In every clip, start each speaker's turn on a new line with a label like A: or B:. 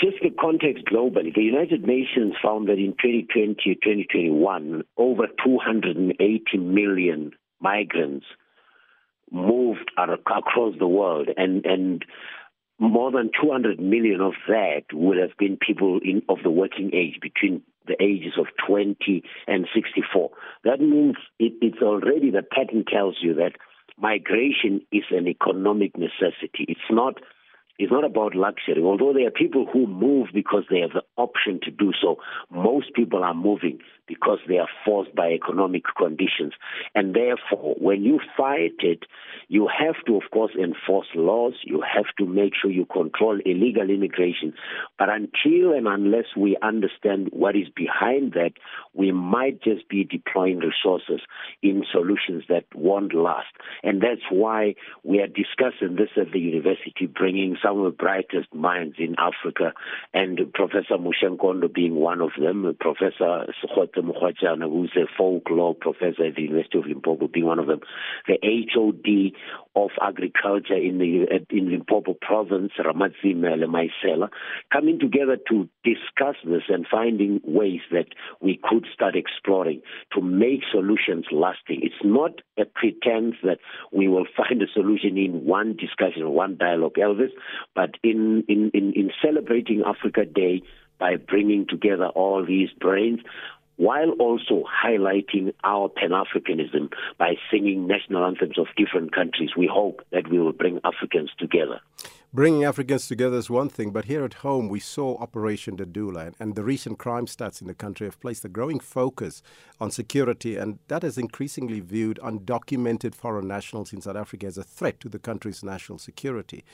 A: just the context globally, the United Nations found that in 2020 2021, over 280 million migrants moved across the world, and and more than 200 million of that would have been people in of the working age between the ages of 20 and 64. That means it, it's already the pattern tells you that migration is an economic necessity. It's not it's not about luxury. Although there are people who move because they have the option to do so, most people are moving because they are forced by economic conditions. And therefore, when you fight it, you have to, of course, enforce laws. You have to make sure you control illegal immigration. But until and unless we understand what is behind that, we might just be deploying resources in solutions that won't last. And that's why we are discussing this at the university, bringing some of the brightest minds in Africa, and Professor Mushenkondo being one of them, Professor Sukhote Mokgwatjana, who's a folklore professor at the University of Limpopo, being one of them, the HOD of agriculture in the in Limpopo province, Ramadzimele Maisela, coming together to discuss this and finding ways that we could start exploring to make solutions lasting. It's not a pretense that we will find a solution in one discussion, one dialogue, Elvis, but in, in, in, in celebrating Africa Day by bringing together all these brains, while also highlighting our Pan Africanism by singing national anthems of different countries. We hope that we will bring Africans together.
B: Bringing Africans together is one thing, but here at home we saw Operation Dudula, and the recent crime stats in the country have placed a growing focus on security, and that has increasingly viewed undocumented foreign nationals in South Africa as a threat to the country's national security.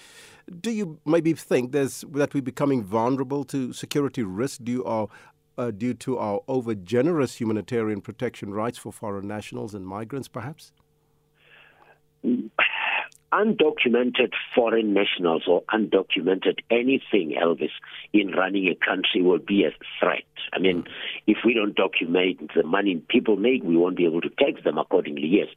B: Do you maybe think that we're becoming vulnerable to security risk due, our, uh, due to our over generous humanitarian protection rights for foreign nationals and migrants, perhaps?
A: undocumented foreign nationals or undocumented anything, Elvis, in running a country will be a threat. I mean, if we don't document the money people make, we won't be able to tax them accordingly, yes.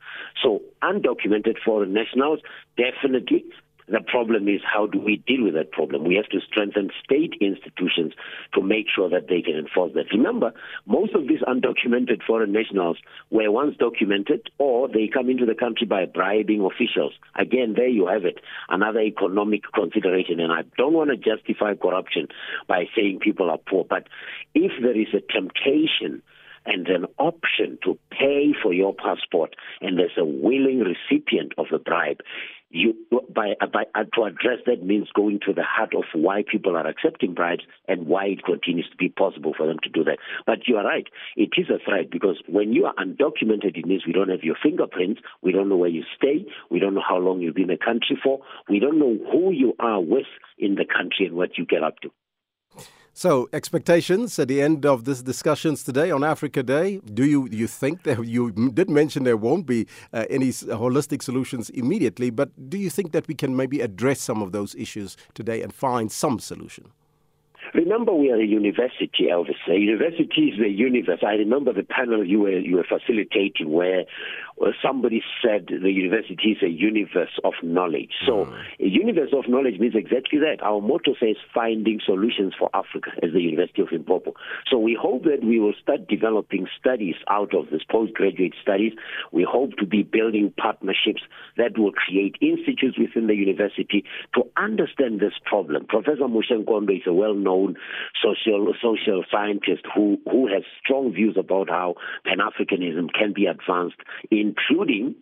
A: So, undocumented foreign nationals, definitely the problem is how do we deal with that problem? We have to strengthen state institutions to make sure that they can enforce that. Remember, most of these undocumented foreign nationals were once documented or they come into the country by bribing officials. Again, there you have it, another economic consideration. And I don't want to justify corruption by saying people are poor, but if there is a temptation, and an option to pay for your passport, and there's a willing recipient of the bribe, you by, by uh, to address that means going to the heart of why people are accepting bribes and why it continues to be possible for them to do that. But you are right, it is a threat because when you are undocumented, it means we don't have your fingerprints, we don't know where you stay, we don't know how long you've been in the country for, we don't know who you are with in the country and what you get up to.
B: So, expectations at the end of this discussions today on Africa Day. Do you you think that you did mention there won't be uh, any holistic solutions immediately, but do you think that we can maybe address some of those issues today and find some solution?
A: Remember, we are a university, Elvis. A university is the universe. I remember the panel you were you were facilitating where, where somebody said the university is a universe of knowledge. So, mm. a universe of knowledge means exactly that. Our motto says finding solutions for Africa as the University of Limpopo. So, we hope that we will start developing studies out of this postgraduate studies. We hope to be building partnerships that will create institutes within the university to understand this problem. Professor Mushenkondo is a well known known social social scientist who who has strong views about how Pan Africanism can be advanced, including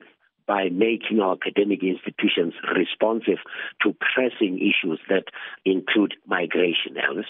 A: by making our academic institutions responsive to pressing issues that include migration, Elvis.